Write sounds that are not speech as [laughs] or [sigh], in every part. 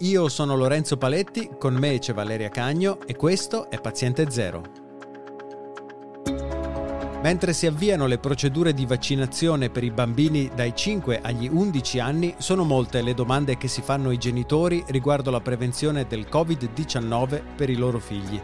Io sono Lorenzo Paletti, con me c'è Valeria Cagno e questo è Paziente Zero. Mentre si avviano le procedure di vaccinazione per i bambini dai 5 agli 11 anni, sono molte le domande che si fanno i genitori riguardo la prevenzione del Covid-19 per i loro figli.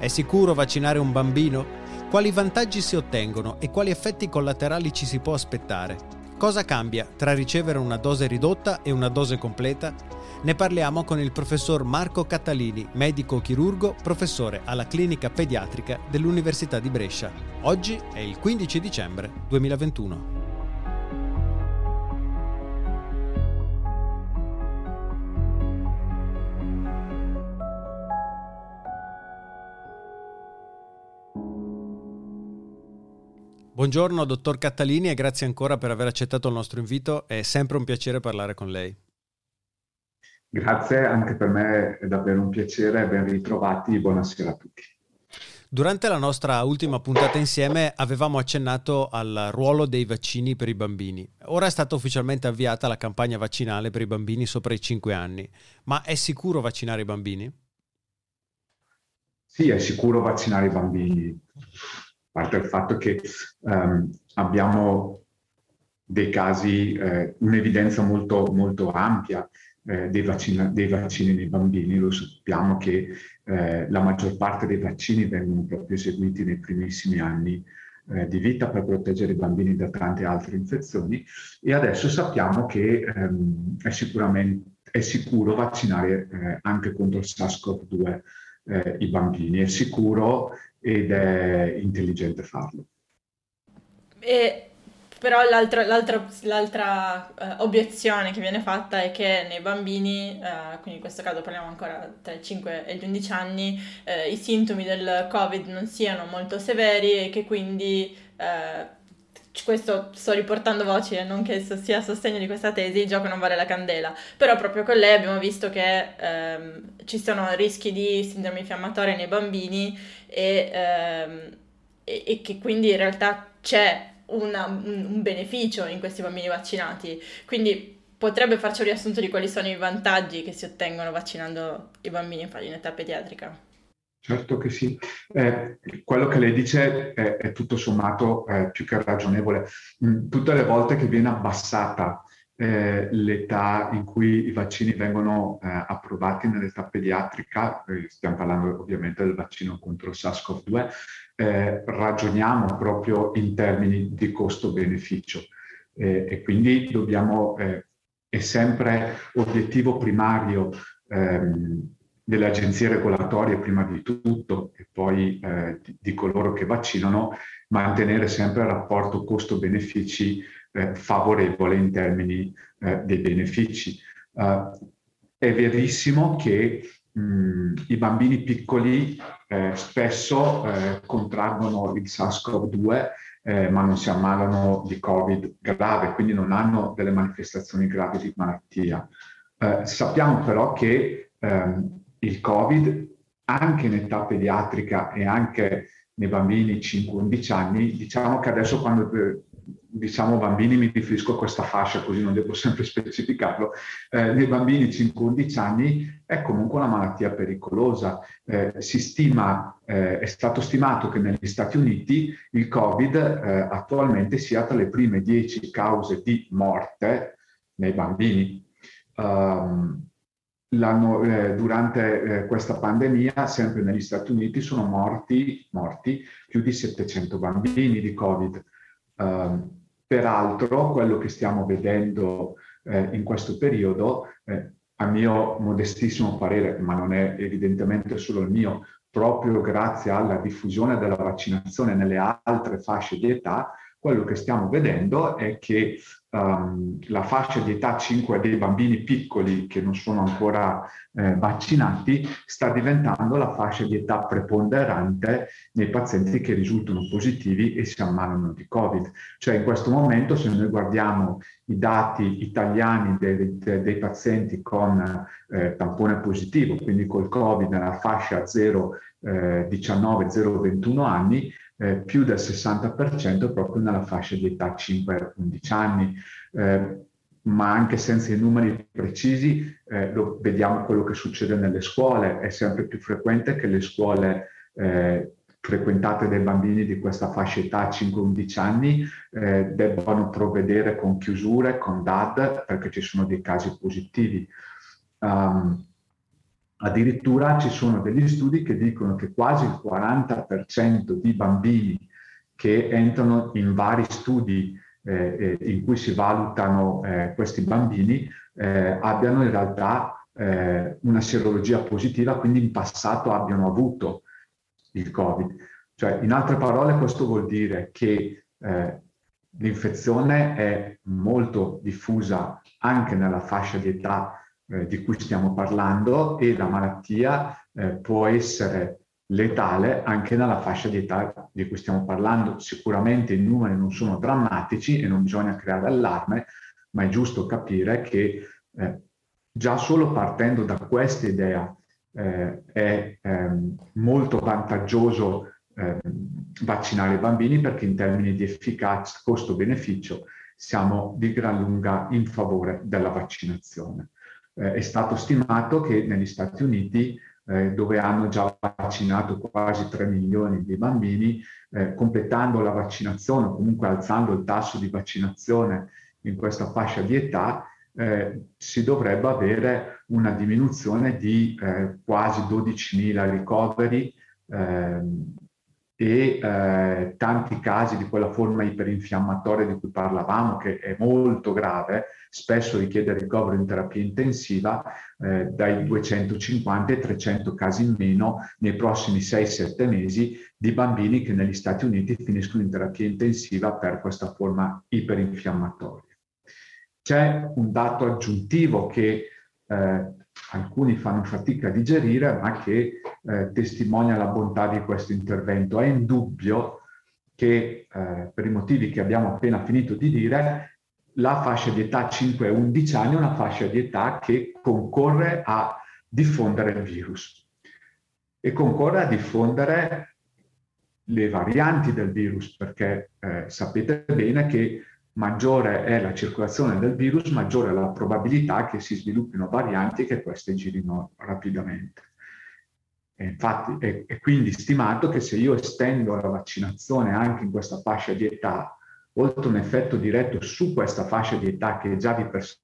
È sicuro vaccinare un bambino? Quali vantaggi si ottengono e quali effetti collaterali ci si può aspettare? Cosa cambia tra ricevere una dose ridotta e una dose completa? Ne parliamo con il professor Marco Catalini, medico chirurgo, professore alla clinica pediatrica dell'Università di Brescia. Oggi è il 15 dicembre 2021. Buongiorno dottor Catalini e grazie ancora per aver accettato il nostro invito, è sempre un piacere parlare con lei. Grazie, anche per me è davvero un piacere, ben ritrovati, buonasera a tutti. Durante la nostra ultima puntata insieme avevamo accennato al ruolo dei vaccini per i bambini. Ora è stata ufficialmente avviata la campagna vaccinale per i bambini sopra i 5 anni, ma è sicuro vaccinare i bambini? Sì, è sicuro vaccinare i bambini parte il fatto che um, abbiamo dei casi, eh, un'evidenza molto, molto ampia eh, dei, vaccina, dei, vaccini nei bambini. Lo sappiamo che eh, la maggior parte dei vaccini vengono proprio eseguiti nei primissimi anni eh, di vita per proteggere i bambini da tante altre infezioni e adesso sappiamo che ehm, è sicuramente è sicuro vaccinare eh, anche contro il SARS-CoV-2 eh, i bambini. È sicuro ed è intelligente farlo. E, però l'altra, l'altra, l'altra uh, obiezione che viene fatta è che nei bambini, uh, quindi in questo caso parliamo ancora tra i 5 e gli 11 anni, uh, i sintomi del Covid non siano molto severi e che quindi questo sto riportando voci e non che sia a sostegno di questa tesi, il gioco non vale la candela, però proprio con lei abbiamo visto che ehm, ci sono rischi di sindrome infiammatoria nei bambini e, ehm, e, e che quindi in realtà c'è una, un, beneficio in questi bambini vaccinati, quindi potrebbe farci un riassunto di quali sono i vantaggi che si ottengono vaccinando i bambini in età pediatrica. Certo che sì. Eh, quello che lei dice è, è tutto sommato eh, più che ragionevole. Mm, tutte le volte che viene abbassata eh, l'età in cui i vaccini vengono eh, approvati nell'età pediatrica, eh, stiamo parlando ovviamente del vaccino contro il SARS-CoV-2, eh, ragioniamo proprio in termini di costo-beneficio. E quindi dobbiamo, è sempre obiettivo primario ehm, delle agenzie regolatorie prima di tutto e poi eh, di, di, coloro che vaccinano, mantenere sempre il rapporto costo-benefici eh, favorevole in termini eh, dei benefici. Uh, è verissimo che mh, i bambini piccoli eh, spesso eh, contraggono il SARS-CoV-2 eh, ma non si ammalano di Covid grave, quindi non hanno delle manifestazioni gravi di malattia. sappiamo però che ehm, il Covid anche in età pediatrica e anche nei bambini 5-11 anni, diciamo che adesso quando eh, diciamo bambini mi riferisco a questa fascia, così non devo sempre specificarlo, eh, nei bambini 5-11 anni è comunque una malattia pericolosa. Eh, si stima, eh, è stato stimato che negli Stati Uniti il Covid eh, attualmente sia tra le prime 10 cause di morte nei bambini. Um, eh, durante eh, questa pandemia, sempre negli Stati Uniti, sono morti, morti più di 700 bambini di Covid. Uh, peraltro, quello che stiamo vedendo eh, in questo periodo, eh, a mio modestissimo parere, ma non è evidentemente solo il mio, proprio grazie alla diffusione della vaccinazione nelle altre fasce di età, quello che stiamo vedendo è che um, la fascia di età 5 dei bambini piccoli che non sono ancora eh, vaccinati sta diventando la fascia di età preponderante nei pazienti che risultano positivi e si ammalano di Covid. Cioè in questo momento se noi guardiamo i dati italiani dei, dei, dei pazienti con eh, tampone positivo, quindi col Covid nella fascia 0-19-0-21 eh, anni, eh, più del 60% proprio nella fascia di età 5-11 anni. Eh, ma anche senza i numeri precisi, eh, lo, vediamo quello che succede nelle scuole. È sempre più frequente che le scuole eh, frequentate dai bambini di questa fascia età 5-11 anni eh, debbano provvedere con chiusure, con DAD, perché ci sono dei casi positivi. Um, addirittura ci sono degli studi che dicono che quasi il 40% di bambini che entrano in vari studi eh, eh, in cui si valutano eh, questi bambini eh, abbiano in realtà eh, una serologia positiva, quindi in passato abbiano avuto il Covid. Cioè, in altre parole, questo vuol dire che eh, l'infezione è molto diffusa anche nella fascia di età di cui stiamo parlando e la malattia può essere letale anche nella fascia di età di cui stiamo parlando. Sicuramente i numeri non sono drammatici e non bisogna creare allarme, ma è giusto capire che eh, già solo partendo da questa idea eh, è ehm, molto vantaggioso eh, vaccinare i bambini perché in termini di efficacia, costo-beneficio, siamo di gran lunga in favore della vaccinazione. Eh, è stato stimato che negli Stati Uniti eh, dove hanno già vaccinato quasi 3 milioni di bambini, eh, completando la vaccinazione o comunque alzando il tasso di vaccinazione in questa fascia di età, eh, si dovrebbe avere una diminuzione di eh, quasi 12.000 ricoveri ehm, e eh, tanti casi di quella forma iperinfiammatoria di cui parlavamo, che è molto grave, spesso richiede ricovero in terapia intensiva, eh, dai 250 ai 300 casi in meno nei prossimi 6-7 mesi di bambini che negli Stati Uniti finiscono in terapia intensiva per questa forma iperinfiammatoria. C'è un dato aggiuntivo che eh, alcuni fanno fatica a digerire, ma che eh, testimonia la bontà di questo intervento. È indubbio che, eh, per i motivi che abbiamo appena finito di dire, la fascia di età 5-11 anni è una fascia di età che concorre a diffondere il virus e concorre a diffondere le varianti del virus, perché eh, sapete bene che maggiore è la circolazione del virus, maggiore è la probabilità che si sviluppino varianti e che queste girino rapidamente. E infatti è, è, quindi stimato che se io estendo la vaccinazione anche in questa fascia di età, oltre un effetto diretto su questa fascia di età che è già di per sé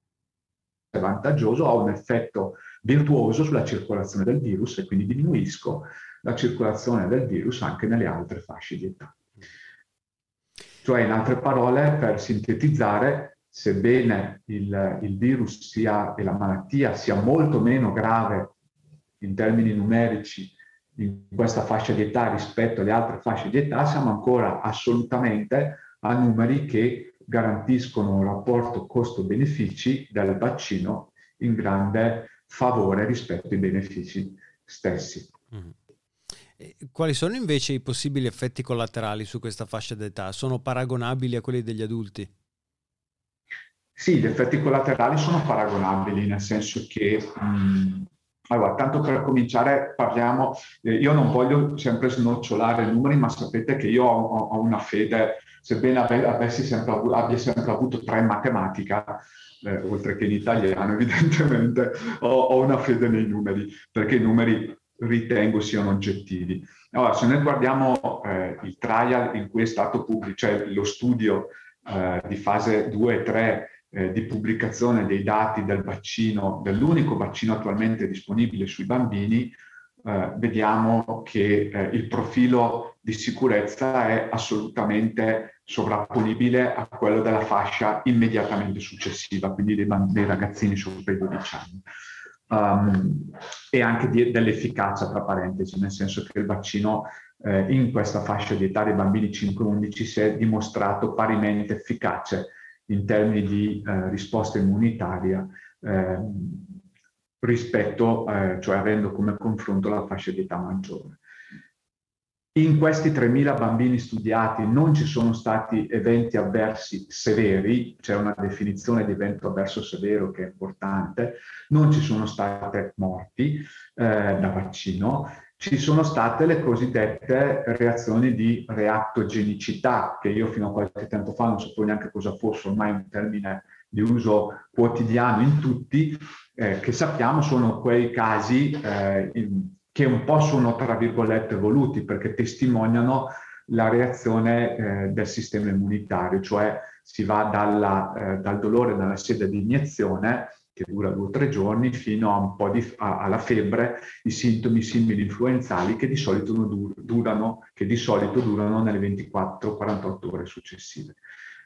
vantaggioso, ho un effetto virtuoso sulla circolazione del virus e quindi diminuisco la circolazione del virus anche nelle altre fasce di età. Cioè, in altre parole, per sintetizzare, sebbene il, il virus sia, e la malattia sia molto meno grave in termini numerici in questa fascia di età rispetto alle altre fasce di età, siamo ancora assolutamente a numeri che garantiscono un rapporto costo-benefici del vaccino in grande favore rispetto ai benefici stessi. Mm. Quali sono invece i possibili effetti collaterali su questa fascia d'età? Sono paragonabili a quelli degli adulti? Sì, gli effetti collaterali sono paragonabili, nel senso che, mm, allora, tanto per cominciare parliamo, eh, io non voglio sempre snocciolare i numeri, ma sapete che io ho, ho una fede, sebbene avessi sempre, abbia sempre avuto tre in matematica, eh, oltre che in italiano [laughs] evidentemente, ho, ho una fede nei numeri, perché i numeri ritengo siano oggettivi. Allora, se noi guardiamo eh, il trial in cui è stato pubblicato, cioè lo studio eh, di fase 2 e 3 eh, di pubblicazione dei dati del vaccino, dell'unico vaccino attualmente disponibile sui bambini, eh, vediamo che eh, il profilo di sicurezza è assolutamente sovrapponibile a quello della fascia immediatamente successiva, quindi dei, dei ragazzini sopra i 12 anni um, e anche di, dell'efficacia, tra parentesi, nel senso che il vaccino eh, in questa fascia di età dei bambini 5-11 si è dimostrato parimenti efficace in termini di eh, risposta immunitaria eh, rispetto, eh, cioè avendo come confronto la fascia di età maggiore. In questi 3.000 bambini studiati non ci sono stati eventi avversi severi, c'è una definizione di evento avverso severo che è importante, non ci sono state morti eh, da vaccino, ci sono state le cosiddette reazioni di reattogenicità, che io fino a qualche tempo fa non sapevo neanche cosa fosse, ormai è un termine di uso quotidiano in tutti, eh, che sappiamo sono quei casi eh, in, che un po' sono, tra virgolette, voluti perché testimoniano la reazione eh, del sistema immunitario, cioè si va dalla, eh, dal dolore dalla sede di iniezione che dura due o tre giorni, fino a un po' di, a, alla febbre, i sintomi simili influenzali che di solito durano, che di solito durano nelle 24-48 ore successive.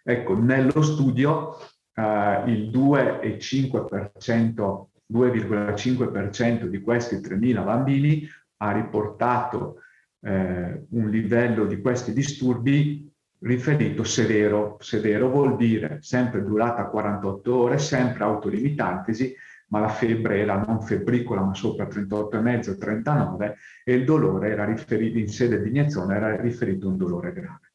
Ecco, nello studio eh, il 2,5%, 2,5% di questi 3.000 bambini ha riportato eh, un livello di questi disturbi riferito severo. Severo vuol dire sempre durata 48 ore, sempre autolimitantesi, ma la febbre era non febbricola ma sopra 38,5, 39 e il dolore era riferito in sede di iniezione era riferito a un dolore grave.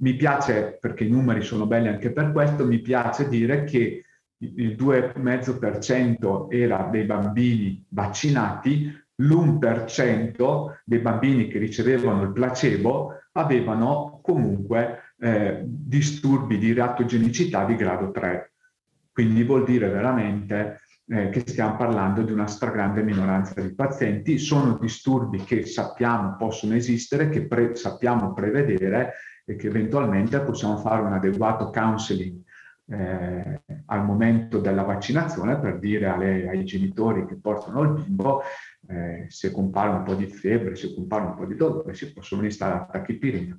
Mi piace, perché i numeri sono belli anche per questo, mi piace dire che il 2,5% era dei bambini vaccinati, l'1% dei bambini che ricevevano il placebo avevano comunque eh, disturbi di reattogenicità di grado 3. Quindi vuol dire veramente eh, che stiamo parlando di una stragrande minoranza di pazienti. Sono disturbi che sappiamo possono esistere, che pre- sappiamo prevedere e che eventualmente possiamo fare un adeguato counseling eh, al momento della vaccinazione per dire alle, ai genitori che portano il bimbo eh, se compare un po' di febbre, se compare un po' di dolore, si possono installare tachipirina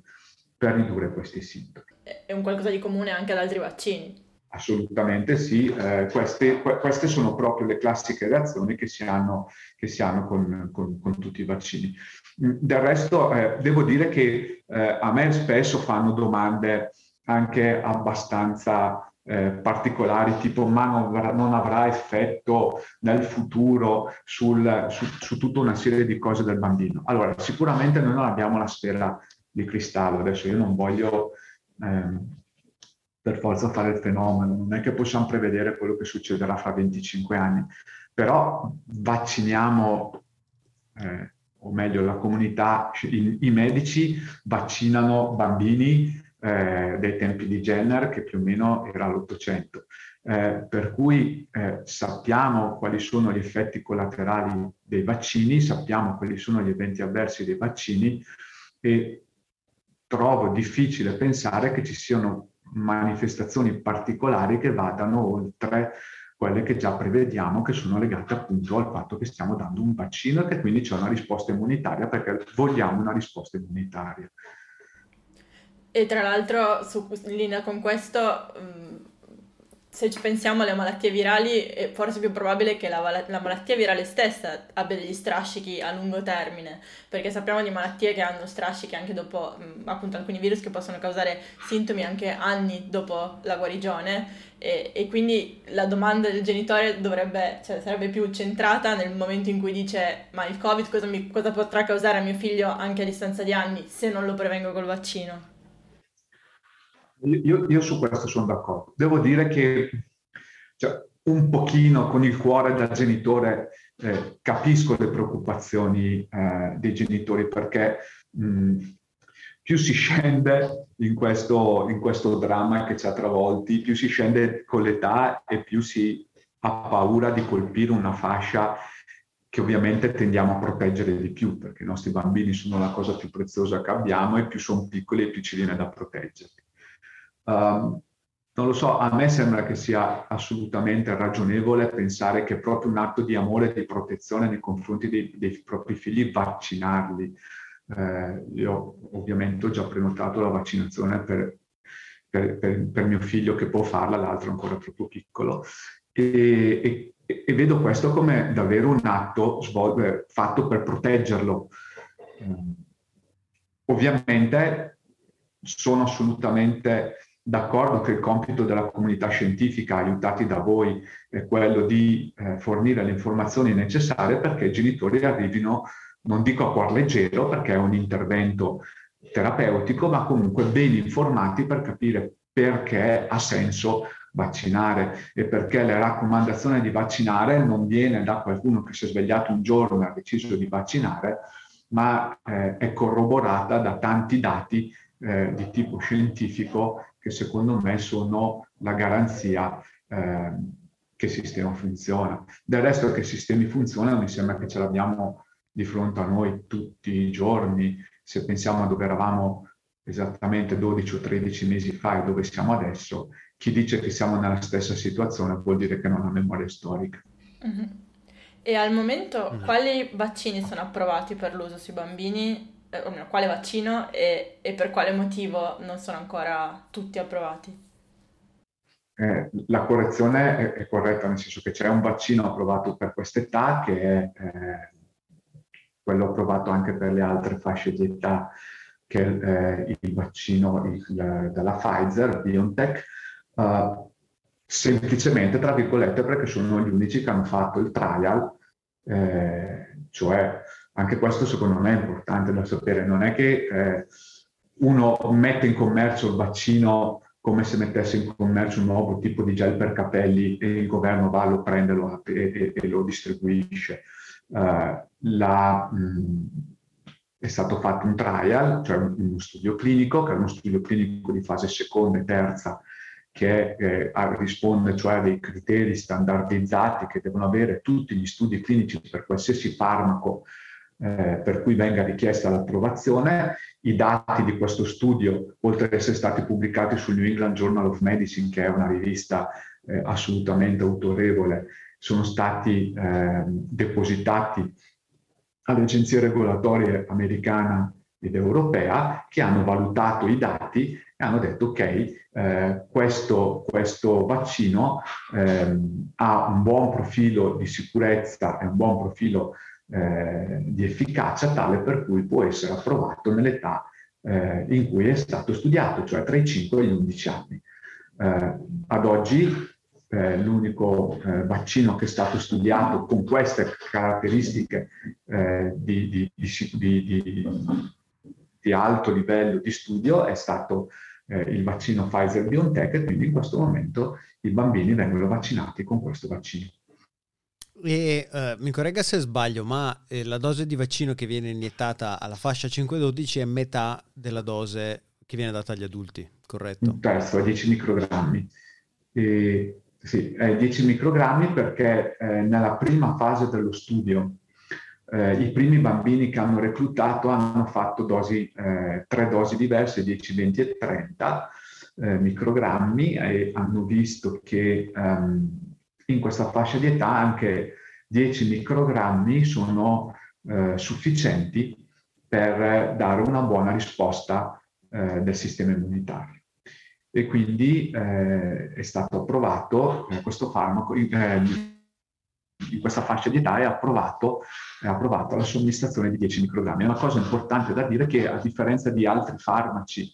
per ridurre questi sintomi. È un qualcosa di comune anche ad altri vaccini? Assolutamente sì, eh, queste, queste, sono proprio le classiche reazioni che si hanno, che si hanno con, con, con, tutti i vaccini. Del resto eh, devo dire che eh, a me spesso fanno domande anche abbastanza eh, particolari, tipo ma non avrà, non avrà, effetto nel futuro sul, su, su, tutta una serie di cose del bambino. Allora, sicuramente noi non abbiamo la sfera di cristallo, adesso io non voglio eh, per forza fare il fenomeno, non è che possiamo prevedere quello che succederà fra 25 anni, però vacciniamo, eh, o meglio la comunità, i, i medici vaccinano bambini eh, dei tempi di Jenner, che più o meno era l'Ottocento. Eh, per cui eh, sappiamo quali sono gli effetti collaterali dei vaccini, sappiamo quali sono gli eventi avversi dei vaccini e trovo difficile pensare che ci siano manifestazioni particolari che vadano oltre quelle che già prevediamo, che sono legate appunto al fatto che stiamo dando un vaccino e che quindi c'è una risposta immunitaria perché vogliamo una risposta immunitaria. E tra l'altro, su, in linea con questo, se ci pensiamo alle malattie virali, è forse più probabile che la, la, malattia virale stessa abbia degli strascichi a lungo termine, perché sappiamo di malattie che hanno strascichi anche dopo, appunto, alcuni virus che possono causare sintomi anche anni dopo la guarigione. E, e quindi la domanda del genitore dovrebbe, cioè, sarebbe più centrata nel momento in cui dice: Ma il Covid cosa, mi, cosa potrà causare a mio figlio anche a distanza di anni se non lo prevengo col vaccino? Io, io, su questo sono d'accordo. Devo dire che cioè, un pochino con il cuore da genitore eh, capisco le preoccupazioni eh, dei genitori perché mh, più si scende in questo, in questo dramma che ci ha travolti, più si scende con l'età e più si ha paura di colpire una fascia che ovviamente tendiamo a proteggere di più, perché i nostri bambini sono la cosa più preziosa che abbiamo e più sono piccoli e più ci viene da proteggere. Um, non lo so, a me sembra che sia assolutamente ragionevole pensare che è proprio un atto di amore e di protezione nei confronti dei, dei propri figli vaccinarli. Eh, io ovviamente ho già prenotato la vaccinazione per, per, per, per, mio figlio che può farla, l'altro ancora troppo piccolo. E, e, e vedo questo come davvero un atto svol- fatto per proteggerlo. Eh, ovviamente sono assolutamente d'accordo che il compito della comunità scientifica, aiutati da voi, è quello di eh, fornire le informazioni necessarie perché i genitori arrivino, non dico a cuor leggero perché è un intervento terapeutico, ma comunque ben informati per capire perché ha senso vaccinare e perché la raccomandazione di vaccinare non viene da qualcuno che si è svegliato un giorno e ha deciso di vaccinare, ma eh, è corroborata da tanti dati eh, di tipo scientifico che secondo me sono la garanzia eh, che il sistema funziona. Del resto che i sistemi funzionano mi sembra che ce l'abbiamo di fronte a noi tutti i giorni, se pensiamo a dove eravamo esattamente 12 o 13 mesi fa e dove siamo adesso, chi dice che siamo nella stessa situazione vuol dire che non ha memoria storica. Mm-hmm. E al momento mm-hmm. quali vaccini sono approvati per l'uso sui bambini? Eh, o meno, quale vaccino e, e, per quale motivo non sono ancora tutti approvati? Eh, la correzione è, è, corretta, nel senso che c'è un vaccino approvato per quest'età che è eh, quello approvato anche per le altre fasce di età che è eh, il vaccino il, della Pfizer, BioNTech, uh, semplicemente, tra virgolette, perché sono gli unici che hanno fatto il trial, eh, cioè anche questo secondo me è importante da sapere, non è che eh, uno mette in commercio il vaccino come se mettesse in commercio un nuovo tipo di gel per capelli e il governo va, lo prende lo, e, e, lo distribuisce. Uh, la, mh, è stato fatto un trial, cioè uno studio clinico, che è uno studio clinico di fase seconda e terza, che eh, risponde cioè a dei criteri standardizzati che devono avere tutti gli studi clinici per qualsiasi farmaco eh, per cui venga richiesta l'approvazione. I dati di questo studio, oltre ad essere stati pubblicati sul New England Journal of Medicine, che è una rivista eh, assolutamente autorevole, sono stati eh, depositati alle agenzie regolatorie americana ed europea che hanno valutato i dati e hanno detto ok, eh, questo, questo, vaccino eh, ha un buon profilo di sicurezza e un buon profilo eh, di efficacia tale per cui può essere approvato nell'età eh, in cui è stato studiato, cioè tra i 5 e gli 11 anni. Eh, ad oggi eh, l'unico eh, vaccino che è stato studiato con queste caratteristiche di, di, di, di, alto livello di studio è stato il vaccino Pfizer-BioNTech e quindi in questo momento i bambini vengono vaccinati con questo vaccino. E uh, mi corregga se sbaglio, ma eh, la dose di vaccino che viene iniettata alla fascia 5-12 è metà della dose che viene data agli adulti, corretto? Un terzo, a 10 microgrammi. E sì, eh, 10 microgrammi perché eh, nella prima fase dello studio eh, i primi bambini che hanno reclutato hanno fatto dosi, eh, tre dosi diverse, 10, 20 e 30 eh, microgrammi e hanno visto che um, in questa fascia di età anche 10 microgrammi sono eh, sufficienti per dare una buona risposta del sistema immunitario e quindi eh, è stato approvato eh, questo farmaco in, eh, questa fascia di età è approvato, è approvato la somministrazione di 10 microgrammi. Una cosa importante da dire è che a differenza di altri farmaci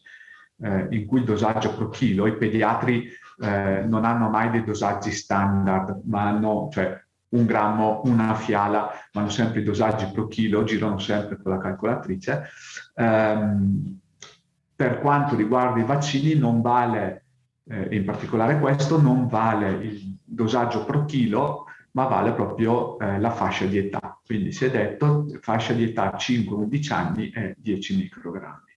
eh, in cui il dosaggio pro chilo, i pediatri eh, non hanno mai dei dosaggi standard, ma hanno, cioè un grammo, una fiala, ma hanno sempre i dosaggi pro chilo, girano sempre con la calcolatrice. Um, per quanto riguarda i vaccini non vale, eh, in particolare questo, non vale il dosaggio pro chilo, ma vale proprio eh, la fascia di età. Quindi si è detto fascia di età 5-11 anni e 10 microgrammi.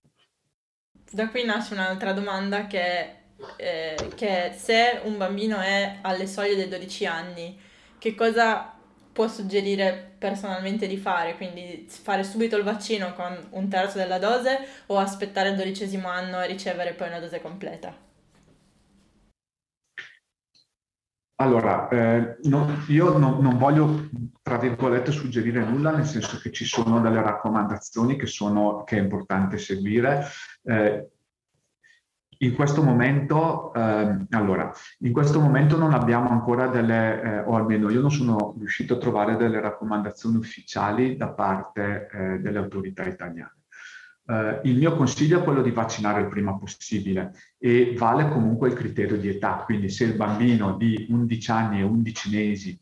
Da qui nasce un'altra domanda che, eh, che se un bambino è alle soglie dei 12 anni, che cosa può suggerire personalmente di fare, quindi fare subito il vaccino con un terzo della dose o aspettare il dodicesimo anno e ricevere poi una dose completa? Allora, eh, no, io no, non voglio, tra virgolette, suggerire nulla, nel senso che ci sono delle raccomandazioni che, sono, che è importante seguire. Eh, in questo momento, eh, allora, in questo momento non abbiamo ancora delle, eh, o almeno io non sono riuscito a trovare delle raccomandazioni ufficiali da parte eh, delle autorità italiane. Eh, il mio consiglio è quello di vaccinare il prima possibile e vale comunque il criterio di età, quindi se il bambino di 11 anni e 11 mesi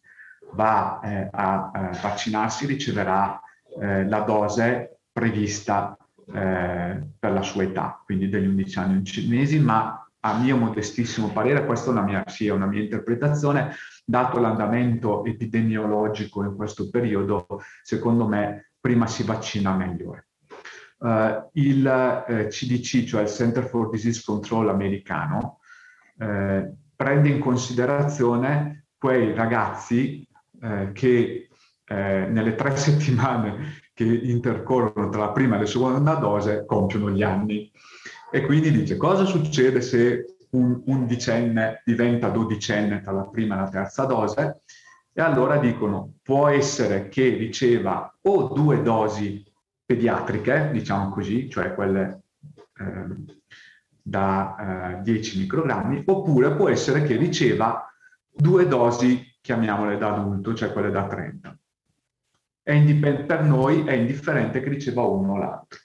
va eh, a, a vaccinarsi riceverà eh, la dose prevista eh, per la sua età, quindi degli 11 anni 11 mesi, ma a mio modestissimo parere, questa è una mia, sì, è una mia interpretazione, dato l'andamento epidemiologico in questo periodo, secondo me prima si vaccina meglio il uh, eh, CDC, cioè il Center for Disease Control americano, uh, prende in considerazione quei ragazzi eh, che eh, nelle tre [laughs] settimane che intercorrono tra la prima e la seconda dose compiono gli anni. E quindi dice cosa succede se un undicenne diventa dodicenne tra la prima e la terza dose? E allora dicono può essere che riceva o due dosi pediatriche, diciamo così, cioè quelle eh, da eh, 10 microgrammi, oppure può essere che riceva due dosi, chiamiamole da adulto, cioè quelle da 30. Indipend- per noi è indifferente che riceva uno o l'altro.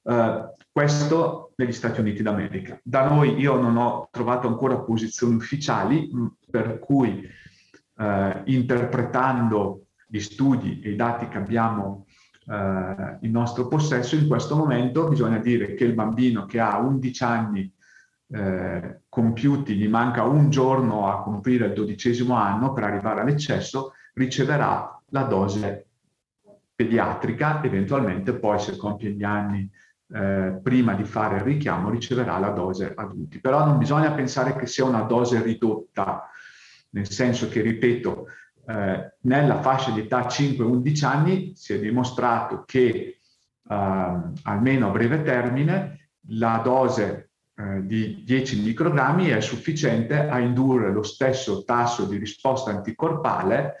Uh, questo negli Stati Uniti d'America. Da noi io non ho trovato ancora posizioni ufficiali, per cui uh, interpretando gli studi e i dati che abbiamo uh, in nostro possesso, in questo momento bisogna dire che il bambino che ha 11 anni eh, compiuti, gli manca un giorno a compiere il dodicesimo anno per arrivare all'eccesso, riceverà la dose pediatrica, eventualmente poi se compie gli anni eh, prima di fare il richiamo riceverà la dose adulti. Però non bisogna pensare che sia una dose ridotta, nel senso che, ripeto, eh, nella fascia di età 5-11 anni si è dimostrato che eh, almeno a breve termine la dose eh, di 10 microgrammi è sufficiente a indurre lo stesso tasso di risposta anticorpale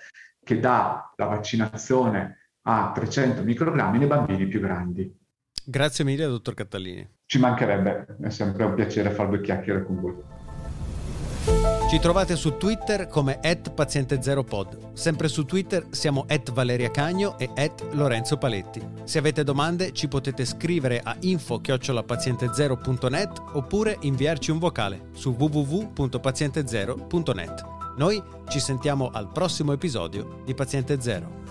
che dà la vaccinazione a 300 microgrammi nei bambini più grandi. Grazie mille, dottor Cattalini. Ci mancherebbe, è sempre un piacere fare due chiacchiere con voi. Ci trovate su Twitter come paziente0pod. Sempre su Twitter siamo Valeria Cagno e Lorenzo Paletti. Se avete domande ci potete scrivere a info-paziente0.net oppure inviarci un vocale su www.paziente0.net. Noi ci sentiamo al prossimo episodio di Paziente Zero.